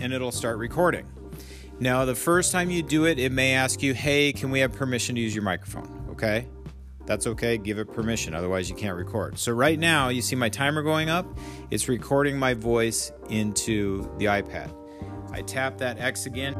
and it'll start recording. Now, the first time you do it, it may ask you, hey, can we have permission to use your microphone? Okay? That's okay, give it permission, otherwise, you can't record. So, right now, you see my timer going up? It's recording my voice into the iPad. I tap that X again.